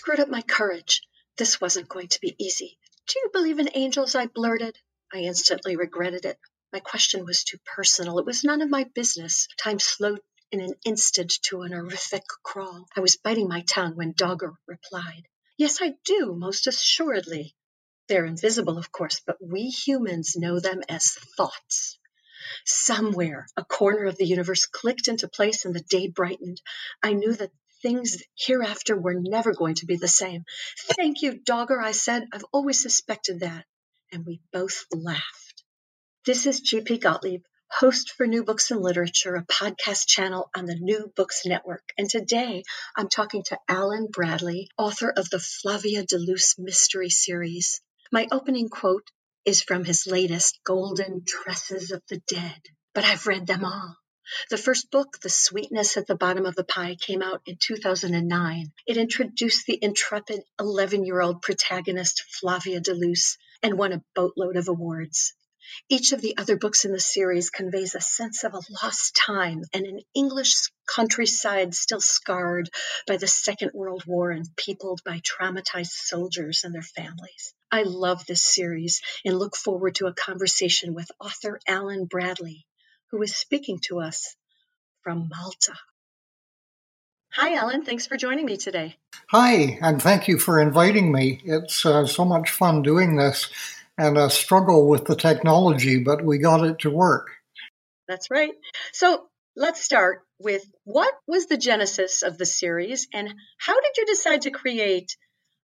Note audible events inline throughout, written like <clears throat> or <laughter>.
Screwed up my courage. This wasn't going to be easy. Do you believe in angels? I blurted. I instantly regretted it. My question was too personal. It was none of my business. Time slowed in an instant to an horrific crawl. I was biting my tongue when Dogger replied, Yes, I do, most assuredly. They're invisible, of course, but we humans know them as thoughts. Somewhere, a corner of the universe clicked into place and the day brightened. I knew that things hereafter were never going to be the same. Thank you, Dogger, I said. I've always suspected that. And we both laughed. This is G.P. Gottlieb, host for New Books and Literature, a podcast channel on the New Books Network. And today I'm talking to Alan Bradley, author of the Flavia de Luce mystery series. My opening quote is from his latest, Golden Tresses of the Dead, but I've read them all. The first book, The Sweetness at the Bottom of the Pie, came out in 2009. It introduced the intrepid 11 year old protagonist Flavia de Luce and won a boatload of awards. Each of the other books in the series conveys a sense of a lost time and an English countryside still scarred by the Second World War and peopled by traumatized soldiers and their families. I love this series and look forward to a conversation with author Alan Bradley who is speaking to us from Malta. Hi, Alan. Thanks for joining me today. Hi, and thank you for inviting me. It's uh, so much fun doing this and a struggle with the technology, but we got it to work. That's right. So let's start with what was the genesis of the series and how did you decide to create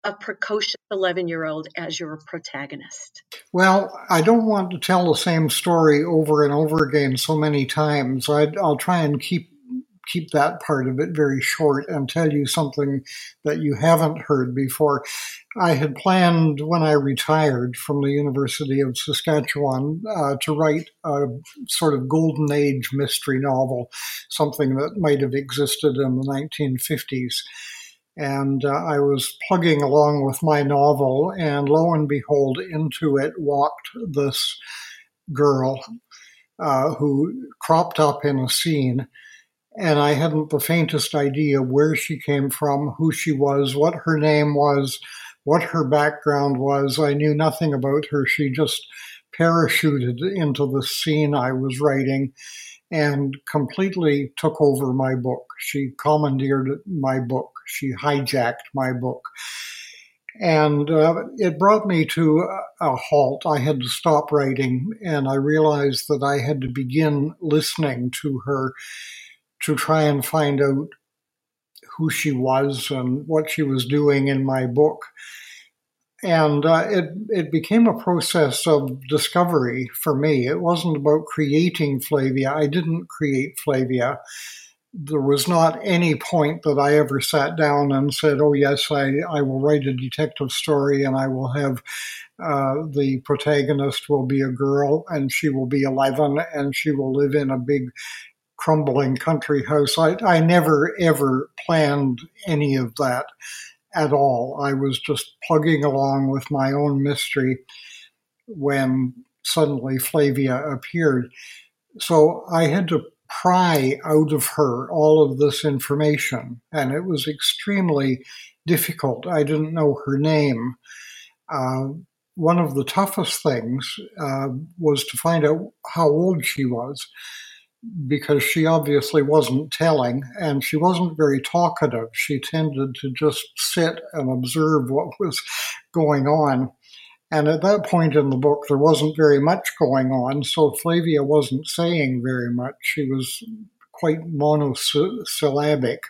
a precocious 11 year old as your protagonist? Well, I don't want to tell the same story over and over again so many times. i will try and keep keep that part of it very short and tell you something that you haven't heard before. I had planned when I retired from the University of Saskatchewan uh, to write a sort of golden age mystery novel, something that might have existed in the 1950s. And uh, I was plugging along with my novel, and lo and behold, into it walked this girl uh, who cropped up in a scene. And I hadn't the faintest idea where she came from, who she was, what her name was, what her background was. I knew nothing about her. She just parachuted into the scene I was writing and completely took over my book. She commandeered my book. She hijacked my book. And uh, it brought me to a halt. I had to stop writing, and I realized that I had to begin listening to her to try and find out who she was and what she was doing in my book and uh, it it became a process of discovery for me. It wasn't about creating Flavia. I didn't create Flavia. There was not any point that I ever sat down and said, "Oh yes, I I will write a detective story and I will have." Uh, the protagonist will be a girl and she will be 11 and she will live in a big crumbling country house. I, I never ever planned any of that at all. I was just plugging along with my own mystery when suddenly Flavia appeared. So I had to pry out of her all of this information, and it was extremely difficult. I didn't know her name. Uh, one of the toughest things uh, was to find out how old she was because she obviously wasn't telling and she wasn't very talkative. She tended to just sit and observe what was going on. And at that point in the book, there wasn't very much going on, so Flavia wasn't saying very much. She was quite monosyllabic.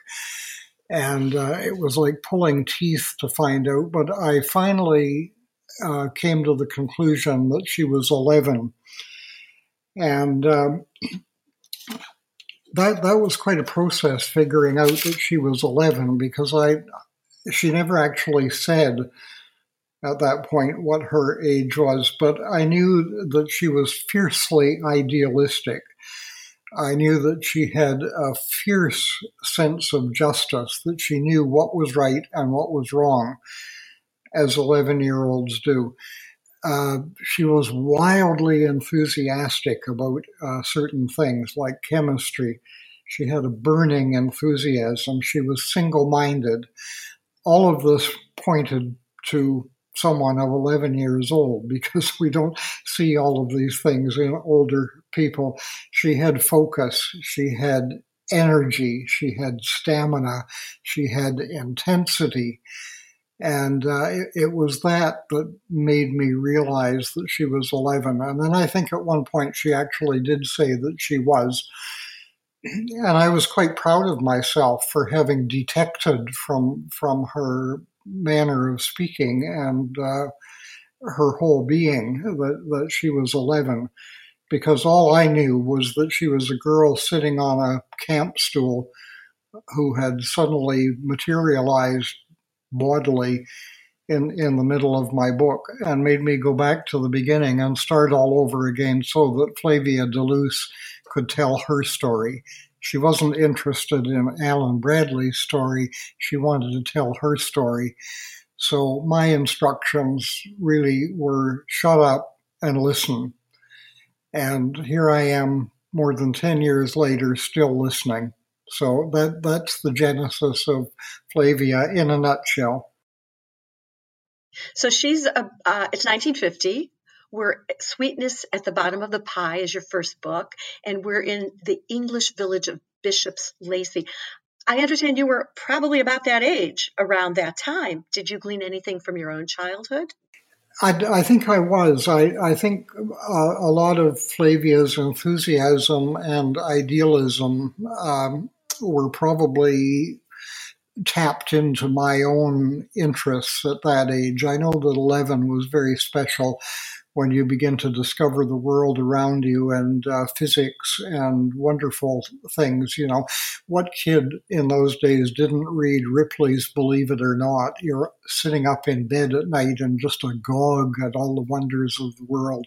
And uh, it was like pulling teeth to find out. But I finally uh, came to the conclusion that she was 11. And um, that that was quite a process figuring out that she was 11 because I she never actually said at that point what her age was, but I knew that she was fiercely idealistic. I knew that she had a fierce sense of justice, that she knew what was right and what was wrong, as 11 year olds do. Uh, she was wildly enthusiastic about uh, certain things like chemistry. She had a burning enthusiasm. She was single minded. All of this pointed to someone of 11 years old <laughs> because we don't see all of these things in older people. She had focus, she had energy, she had stamina, she had intensity. And uh, it, it, was that that made me realize that she was 11. And then I think at one point she actually did say that she was. And I was quite proud of myself for having detected from from her manner of speaking and uh, her whole being that, that she was 11 because all I knew was that she was a girl sitting on a camp stool who had suddenly materialized bodily in, in the middle of my book and made me go back to the beginning and start all over again so that Flavia de Luce could tell her story she wasn't interested in Alan Bradley's story. She wanted to tell her story. So my instructions really were shut up and listen. And here I am more than 10 years later, still listening. So that, that's the genesis of Flavia in a nutshell. So she's, a, uh, it's 1950 we're Sweetness at the Bottom of the Pie is your first book, and we're in the English village of Bishop's Lacey. I understand you were probably about that age around that time. Did you glean anything from your own childhood? I, I think I was. I, I think uh, a lot of Flavia's enthusiasm and idealism um, were probably tapped into my own interests at that age. I know that 11 was very special when you begin to discover the world around you and uh, physics and wonderful things. You know, what kid in those days didn't read Ripley's Believe It or Not? You're sitting up in bed at night and just agog at all the wonders of the world.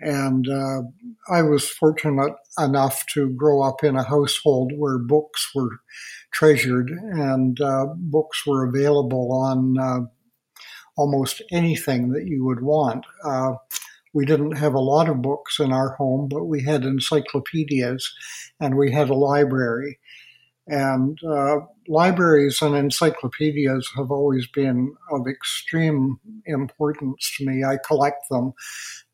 And uh, I was fortunate enough to grow up in a household where books were treasured and uh, books were available on uh, almost anything that you would want. Uh, we didn't have a lot of books in our home, but we had encyclopedias and we had a library. And uh, libraries and encyclopedias have always been of extreme importance to me. I collect them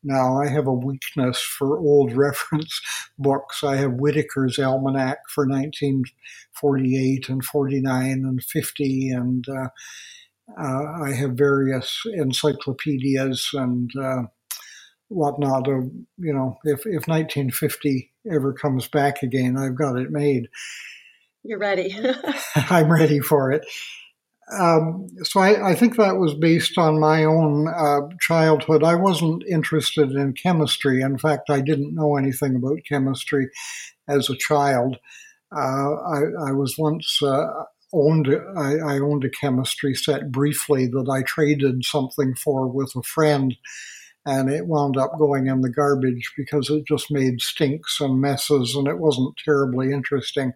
now. I have a weakness for old <laughs> reference books. I have Whitaker's Almanac for 1948 and 49 and 50 and uh, uh, I have various encyclopedias and uh, whatnot. Of you know, if if 1950 ever comes back again, I've got it made. You're ready. <laughs> <laughs> I'm ready for it. Um, so I, I, think that was based on my own uh, childhood. I wasn't interested in chemistry. In fact, I didn't know anything about chemistry as a child. Uh, I, I, was once uh, owned I, I owned a chemistry set briefly that I traded something for with a friend and it wound up going in the garbage because it just made stinks and messes and it wasn't terribly interesting.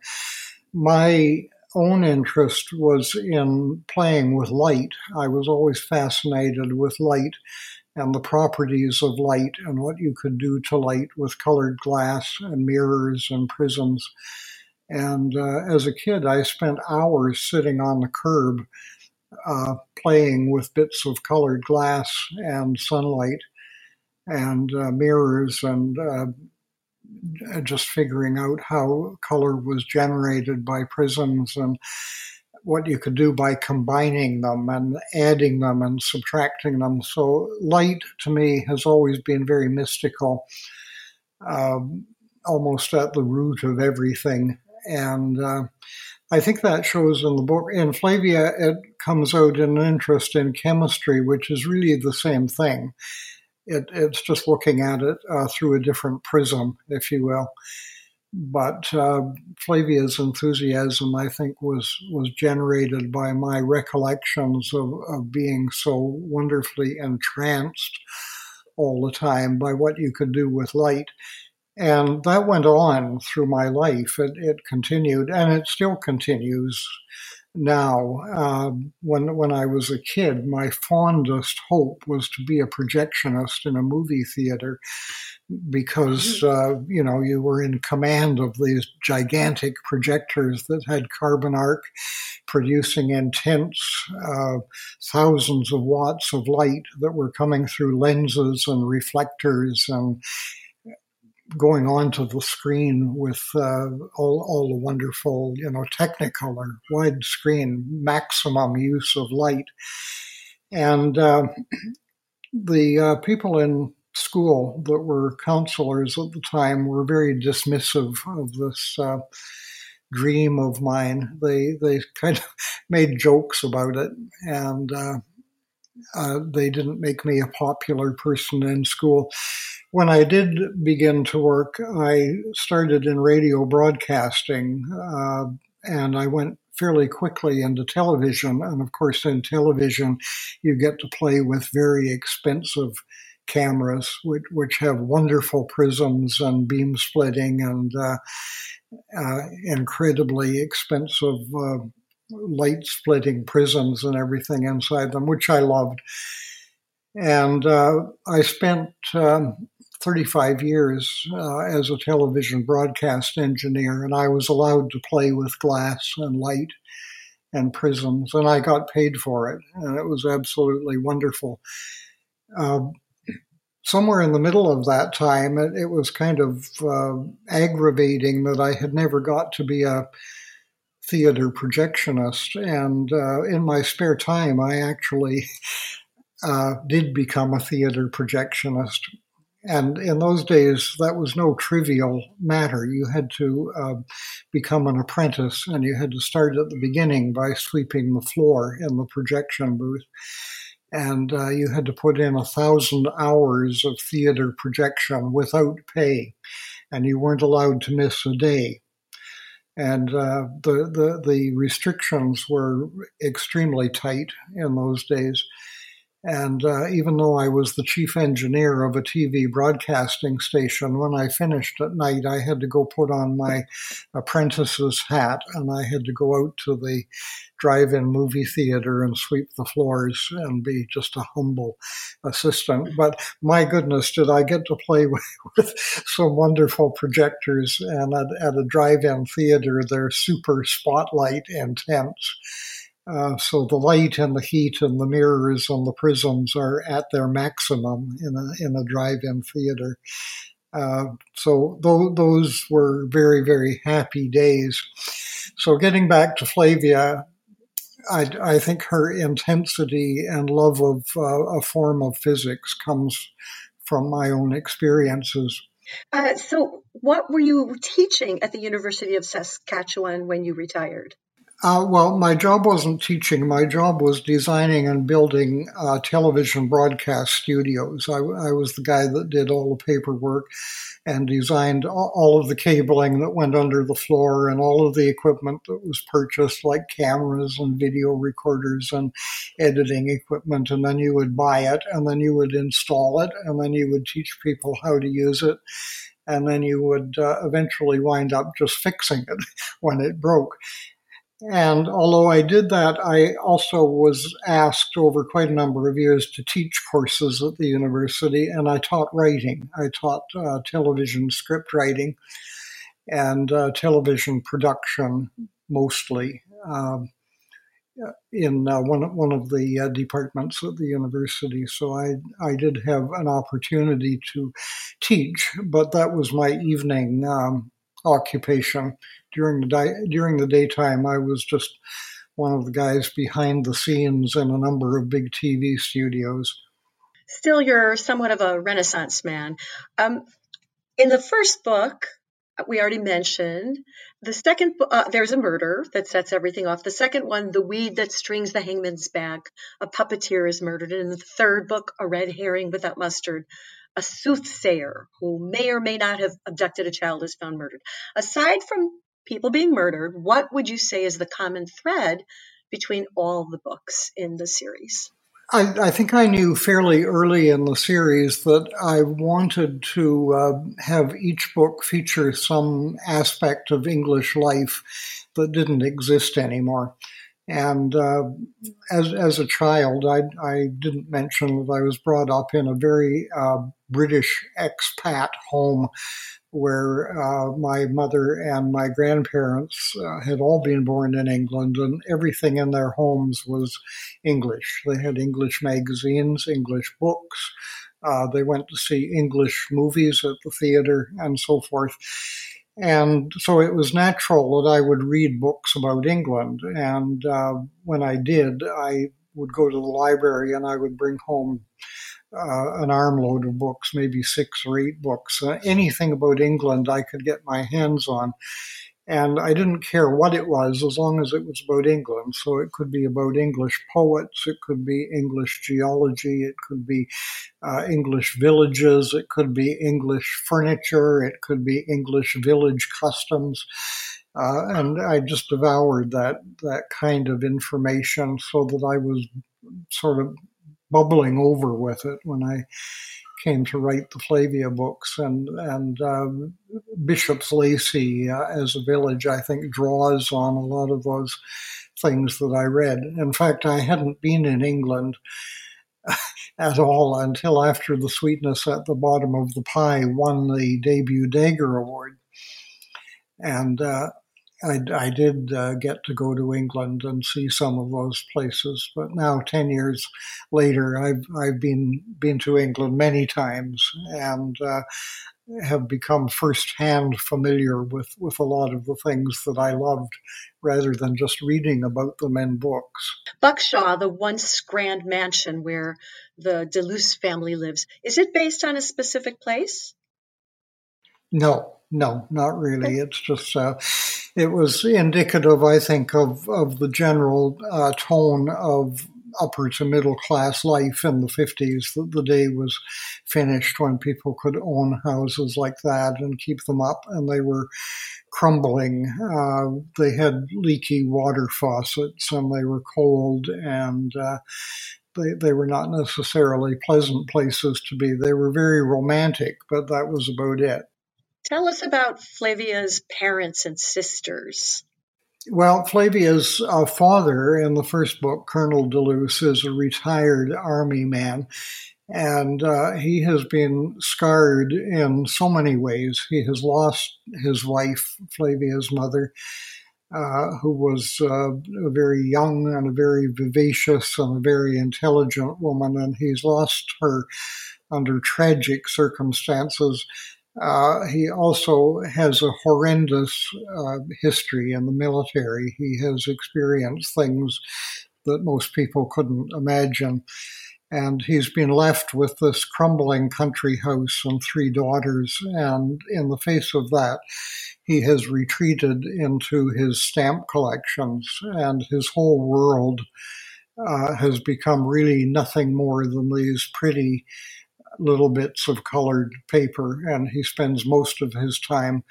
My own interest was in playing with light. I was always fascinated with light and the properties of light and what you could do to light with colored glass and mirrors and prisms. And uh, as a kid, I spent hours sitting on the curb uh, playing with bits of colored glass and sunlight and uh, mirrors and uh, just figuring out how color was generated by prisms and what you could do by combining them and adding them and subtracting them. So, light to me has always been very mystical, um, almost at the root of everything and uh, I think that shows in the book. In Flavia, it comes out in an interest in chemistry, which is really the same thing. It, it's just looking at it uh, through a different prism, if you will. but uh, Flavia's enthusiasm, I think, was was generated by my recollections of, of being so wonderfully entranced all the time by what you could do with light. And that went on through my life. It, it continued, and it still continues now. Uh, when when I was a kid, my fondest hope was to be a projectionist in a movie theater because mm-hmm. uh, you know you were in command of these gigantic projectors that had carbon arc producing intense uh, thousands of watts of light that were coming through lenses and reflectors and going onto the screen with uh, all, all the wonderful, you know, technicolor, widescreen, maximum use of light. And uh, <clears throat> the uh, people in school that were counselors at the time were very dismissive of this uh, dream of mine. They they <laughs> kind of made jokes about it, and uh, uh, they didn't make me a popular person in school. When I did begin to work, I started in radio broadcasting, uh, and I went fairly quickly into television. And of course, in television, you get to play with very expensive cameras, which, which have wonderful prisms and beam splitting and uh, uh, incredibly expensive uh, light splitting prisms and everything inside them, which I loved. And uh, I spent um, 35 years uh, as a television broadcast engineer, and I was allowed to play with glass and light and prisms, and I got paid for it, and it was absolutely wonderful. Uh, somewhere in the middle of that time, it, it was kind of uh, aggravating that I had never got to be a theater projectionist. And uh, in my spare time, I actually <laughs> uh, did become a theater projectionist. And in those days, that was no trivial matter. You had to uh, become an apprentice, and you had to start at the beginning by sweeping the floor in the projection booth and uh, you had to put in a thousand hours of theater projection without pay, and you weren't allowed to miss a day. And uh, the, the the restrictions were extremely tight in those days. And uh, even though I was the chief engineer of a TV broadcasting station, when I finished at night, I had to go put on my apprentice's hat and I had to go out to the drive in movie theater and sweep the floors and be just a humble assistant. But my goodness, did I get to play <laughs> with, with some wonderful projectors and at, at a drive in theater, they're super spotlight intense uh, so the light and the heat and the mirrors and the prisms are at their maximum in a in a drive-in theater. Uh, so th- those were very very happy days. So getting back to Flavia, I, I think her intensity and love of uh, a form of physics comes from my own experiences. Uh, so, what were you teaching at the University of Saskatchewan when you retired? Uh, well, my job wasn't teaching. My job was designing and building uh, television broadcast studios. I, I, was the guy that did all the paperwork and designed all of the cabling that went under the floor and all of the equipment that was purchased, like cameras and video recorders and editing equipment. And then you would buy it, and then you would install it, and then you would teach people how to use it and then you would uh, eventually wind up just fixing it <laughs> when it broke. And although I did that, I also was asked over quite a number of years to teach courses at the university, and I taught writing. I taught uh, television script writing and uh, television production mostly um, in uh, one one of the uh, departments at the university. So I I did have an opportunity to teach, but that was my evening um, occupation during the di- during the daytime, I was just one of the guys behind the scenes in a number of big TV studios. Still, you're somewhat of a Renaissance man. Um, in the first book, we already mentioned. The second, uh, there's a murder that sets everything off. The second one, the weed that strings the hangman's bag, a puppeteer is murdered. And in the third book, a red herring without mustard, a soothsayer who may or may not have abducted a child is found murdered. Aside from people being murdered, what would you say is the common thread between all the books in the series? I, I, think I knew fairly early in the series that I wanted to uh, have each book feature some aspect of English life that didn't exist anymore. And uh, as as a child, I, I didn't mention that I was brought up in a very uh, British expat home where uh, my mother and my grandparents uh, had all been born in England, and everything in their homes was English. They had English magazines, English books. Uh, they went to see English movies at the theater and so forth. And so it was natural that I would read books about England. And uh, when I did, I would go to the library and I would bring home uh, an armload of books, maybe six or eight books. Uh, anything about England I could get my hands on. And I didn't care what it was as long as it was about England. So it could be about English poets, it could be English geology, it could be uh, English villages, it could be English furniture, it could be English village customs. Uh, and I just devoured that that kind of information so that I was sort of bubbling over with it when I came to write the Flavia books. And, and um, Bishop's Lacey uh, as a village, I think, draws on a lot of those things that I read. In fact, I hadn't been in England <laughs> at all until after The Sweetness at the Bottom of the Pie won the debut Dagger Award. And uh, I, I did uh, get to go to England and see some of those places, but now ten years later, I've I've been been to England many times and uh, have become firsthand familiar with with a lot of the things that I loved, rather than just reading about them in books. Buckshaw, the once grand mansion where the De Luce family lives, is it based on a specific place? No, no, not really. It's just uh, it was indicative, I think, of of the general uh, tone of upper to middle class life in the 50s. The, the day was finished when people could own houses like that and keep them up, and they were crumbling. Uh, they had leaky water faucets and they were cold and uh, they, they were not necessarily pleasant places to be. They were very romantic, but that was about it. Tell us about Flavia's parents and sisters. Well, Flavia's uh, father in the first book, Colonel De Luce, is a retired army man, and uh, he has been scarred in so many ways. He has lost his wife, Flavia's mother, uh, who was uh, a very young and a very vivacious and a very intelligent woman, and he's lost her under tragic circumstances. Uh, he also has a horrendous uh, history in the military. He has experienced things that most people couldn't imagine. And he's been left with this crumbling country house and three daughters. And in the face of that, he has retreated into his stamp collections, and his whole world uh, has become really nothing more than these pretty little bits of colored paper, and he spends most of his time,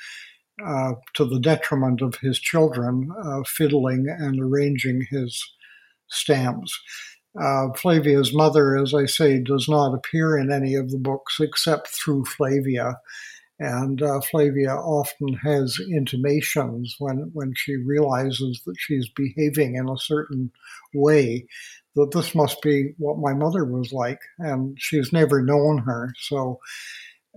uh, to the detriment of his children, uh, fiddling and arranging his stamps. Uh, Flavia's mother, as I say, does not appear in any of the books except through Flavia. And uh, Flavia often has intimations when, when she realizes that she's behaving in a certain way that this must be what my mother was like, and she's never known her. So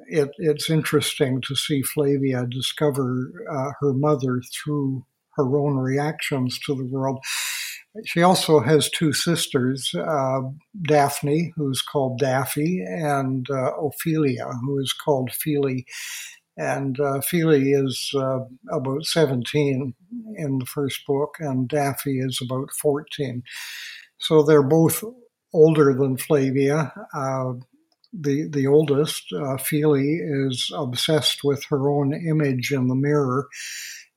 it, it's interesting to see Flavia discover uh, her mother through her own reactions to the world. She also has two sisters, uh, Daphne, who's called Daffy, and uh, Ophelia, who is called Feely. And uh, Feely is uh, about 17 in the first book, and Daffy is about 14. So they're both older than Flavia. Uh, the the oldest, uh, Feely, is obsessed with her own image in the mirror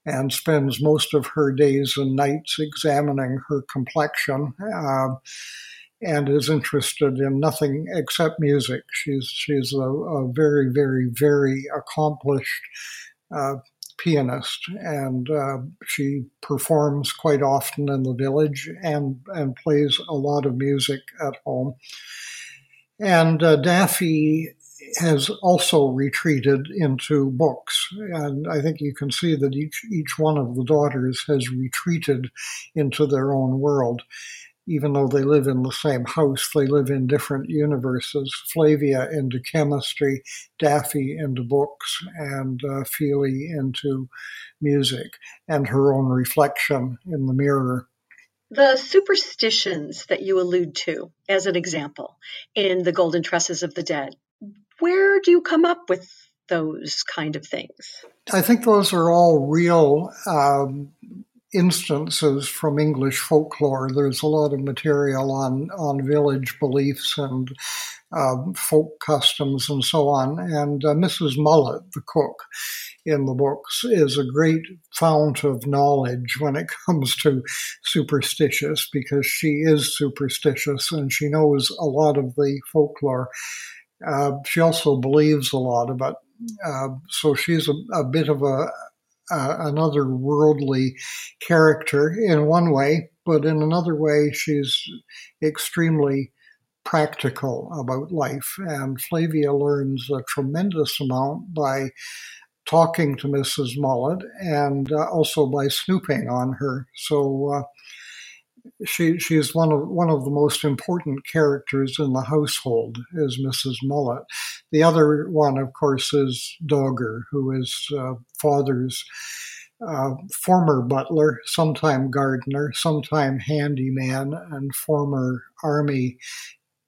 and spends most of her days and nights examining her complexion. Uh, and is interested in nothing except music. She's she's a, a very very very accomplished uh, pianist, and uh, she performs quite often in the village and and plays a lot of music at home. And uh, Daffy has also retreated into books, and I think you can see that each each one of the daughters has retreated into their own world even though they live in the same house, they live in different universes. Flavia into chemistry, Daffy into books, and uh, Feely into music, and her own reflection in the mirror. The superstitions that you allude to, as an example, in The Golden Tresses of the Dead, where do you come up with those kind of things? I think those are all real um, instances from English folklore. There's a lot of material on, on village beliefs and uh, folk customs and so on. And uh, Mrs. Mullet, the cook in the books, is a great fount of knowledge when it <laughs> comes to superstitious because she is superstitious and she knows a lot of the folklore. Uh, she also believes a lot of it. Uh, so she's a, a bit of a, uh, another worldly character in one way, but in another way, she's extremely practical about life. And Flavia learns a tremendous amount by talking to Mrs. Mullet and uh, also by snooping on her. So uh, she she is one of one of the most important characters in the household is Mrs. Mullet. The other one, of course, is Dogger, who is uh, father's uh, former butler, sometime gardener, sometime handyman, and former army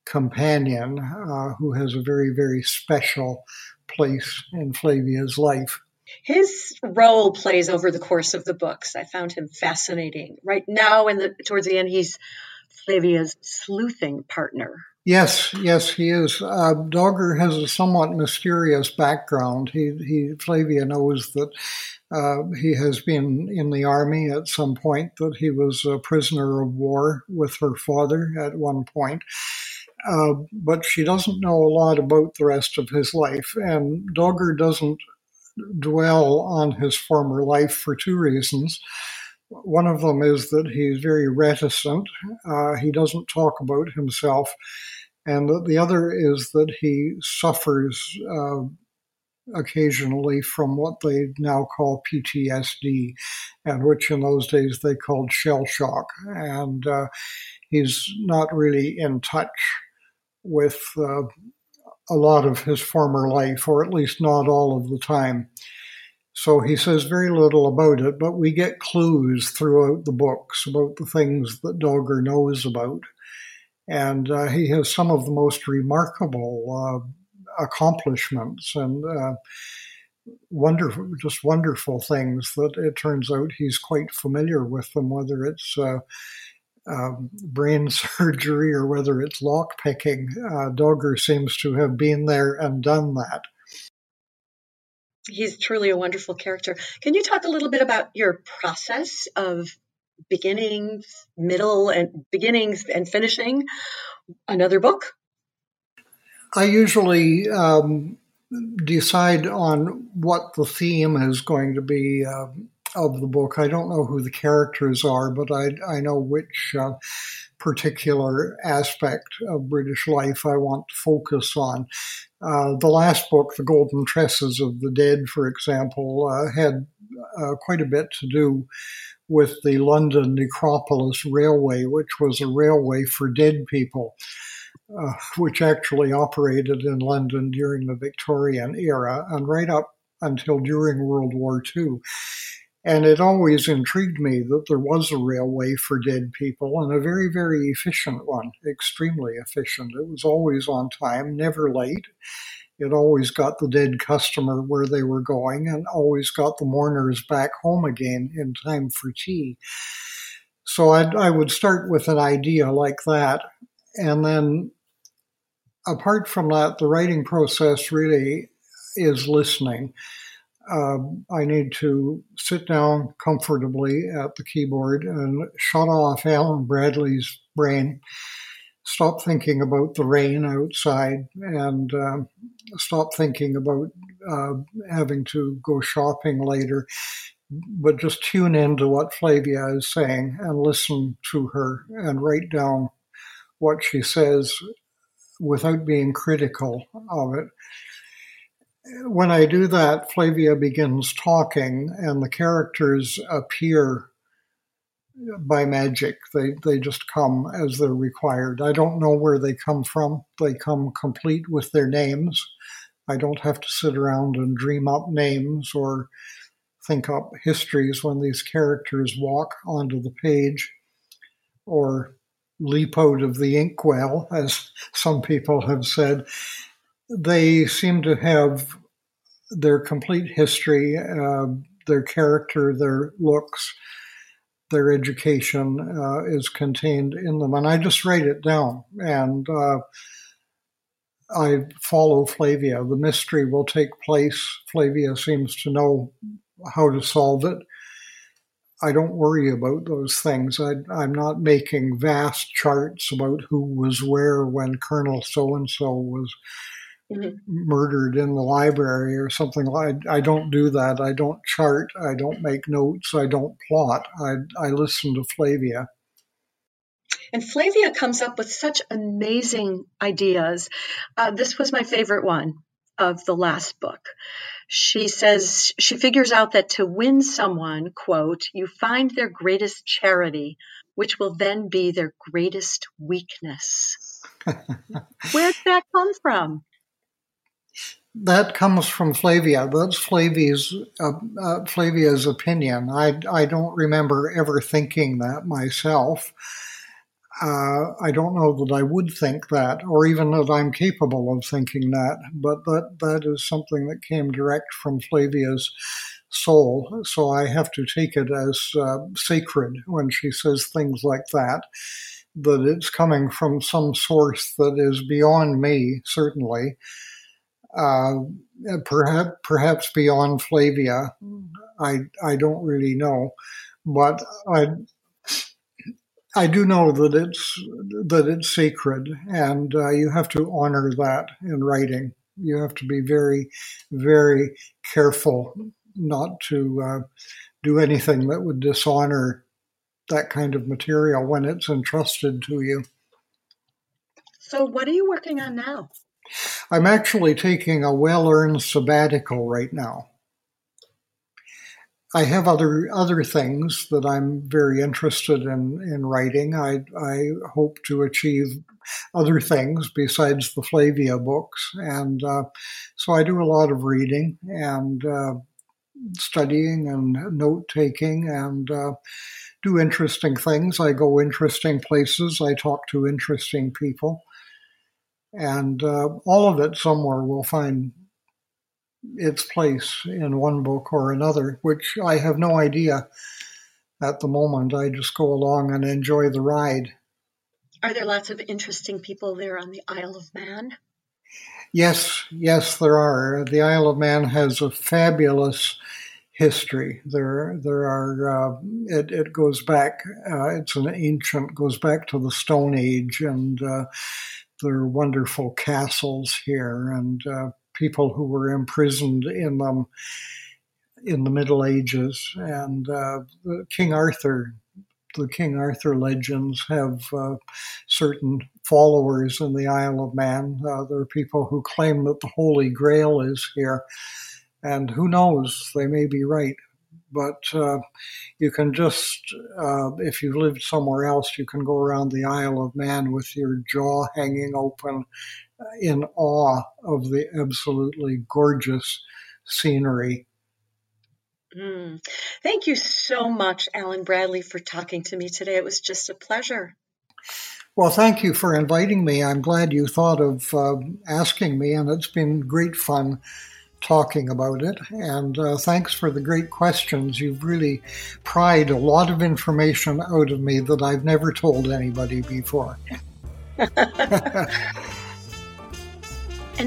companion, uh, who has a very very special place in Flavia's life. His role plays over the course of the books. I found him fascinating. Right now, in the towards the end, he's Flavia's sleuthing partner. Yes, yes, he is. Uh, Dogger has a somewhat mysterious background. He, he Flavia knows that uh, he has been in the army at some point, that he was a prisoner of war with her father at one point. Uh, but she doesn't know a lot about the rest of his life, and Dogger doesn't dwell on his former life for two reasons. One of them is that he's very reticent. Uh, he doesn't talk about himself. And the other is that he suffers uh, occasionally from what they now call PTSD, and which in those days they called shell shock. And uh, he's not really in touch with uh, a lot of his former life, or at least not all of the time. So he says very little about it, but we get clues throughout the books about the things that Dogger knows about. And uh, he has some of the most remarkable uh, accomplishments and uh, wonderful, just wonderful things that it turns out he's quite familiar with them, whether it's uh, um, brain <laughs> surgery or whether it's lock picking. Uh, Dogger seems to have been there and done that. He's truly a wonderful character. Can you talk a little bit about your process of beginnings, middle, and beginnings and finishing another book? I usually um, decide on what the theme is going to be. Um, of the book. I don't know who the characters are, but I, I know which uh, particular aspect of British life I want to focus on. Uh, the last book, The Golden Tresses of the Dead, for example, uh, had uh, quite a bit to do with the London Necropolis Railway, which was a railway for dead people. Uh, which actually operated in London during the Victorian era and right up until during World War II. And it always intrigued me that there was a railway for dead people and a very, very efficient one, extremely efficient. It was always on time, never late. It always got the dead customer where they were going and always got the mourners back home again in time for tea. So I'd, I would start with an idea like that. And then apart from that, the writing process really is listening um, I need to sit down comfortably at the keyboard and shut off Alan Bradley's brain stop thinking about the rain outside and uh, stop thinking about uh, having to go shopping later, but just tune into what Flavia is saying and listen to her and write down what she says without being critical of it. When I do that, Flavia begins talking and the characters appear by magic. They they just come as they're required. I don't know where they come from. They come complete with their names. I don't have to sit around and dream up names or think up histories when these characters walk onto the page or leap out of the inkwell, as <laughs> some people have said. They seem to have their complete history, uh, their character, their looks, their education uh, is contained in them. And I just write it down and uh, I follow Flavia. The mystery will take place. Flavia seems to know how to solve it. I don't worry about those things. I, am not making vast charts about who was where when Colonel so and so was. Murdered in the library or something like I don't do that. I don't chart. I don't make notes. I don't plot. I, I listen to Flavia. And Flavia comes up with such amazing ideas. Uh, this was my favorite one of the last book. She says she figures out that to win someone, quote, you find their greatest charity, which will then be their greatest weakness. <laughs> Where'd that come from? That comes from Flavia. That's Flavia's uh, uh, Flavia's opinion. I I don't remember ever thinking that myself. Uh, I don't know that I would think that, or even that I'm capable of thinking that. But that that is something that came direct from Flavia's soul. So I have to take it as uh, sacred when she says things like that. That it's coming from some source that is beyond me, certainly uh, perhaps perhaps beyond Flavia. I I don't really know, but I I do know that it's that it's sacred, and uh, you have to honor that in writing. You have to be very very careful not to uh, do anything that would dishonor that kind of material when it's entrusted to you. So, what are you working on now? I'm actually taking a well earned sabbatical right now. I have other other things that I'm very interested in in writing. I I hope to achieve other things besides the Flavia books, and uh, so I do a lot of reading and uh, studying and note taking and uh, do interesting things. I go interesting places. I talk to interesting people. And uh, all of it somewhere will find its place in one book or another, which I have no idea at the moment. I just go along and enjoy the ride. Are there lots of interesting people there on the Isle of Man? Yes, yes, there are. The Isle of Man has a fabulous history. There, there are. Uh, it, it goes back. Uh, it's an ancient. Goes back to the Stone Age, and uh, there are wonderful castles here and uh, people who were imprisoned in them in the Middle Ages. And uh, King Arthur, the King Arthur legends have uh, certain followers in the Isle of Man. Uh, there are people who claim that the Holy Grail is here. And who knows, they may be right but uh, you can just, uh, if you've lived somewhere else, you can go around the Isle of Man with your jaw hanging open uh, in awe of the absolutely gorgeous scenery. Mm. Thank you so much, Alan Bradley, for talking to me today. It was just a pleasure. Well, thank you for inviting me. I'm glad you thought of uh, asking me, and it's been great fun talking about it. And uh, thanks for the great questions. You've really pried a lot of information out of me that I've never told anybody before. <laughs> and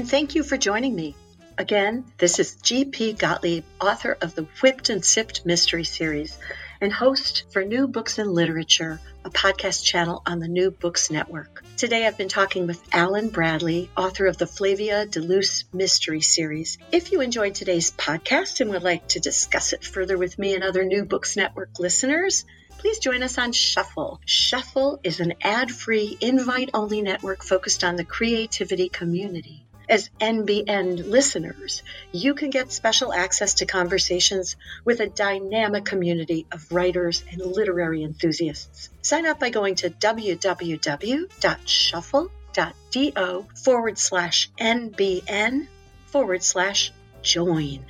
thank you for joining me. Again, this is G.P. Gottlieb, author of the Whipped and Sipped Mystery Series. And host for New Books and Literature, a podcast channel on the New Books Network. Today I've been talking with Alan Bradley, author of the Flavia de Luce Mystery Series. If you enjoyed today's podcast and would like to discuss it further with me and other New Books Network listeners, please join us on Shuffle. Shuffle is an ad free, invite only network focused on the creativity community. As NBN listeners, you can get special access to conversations with a dynamic community of writers and literary enthusiasts. Sign up by going to www.shuffle.do forward slash NBN forward slash join.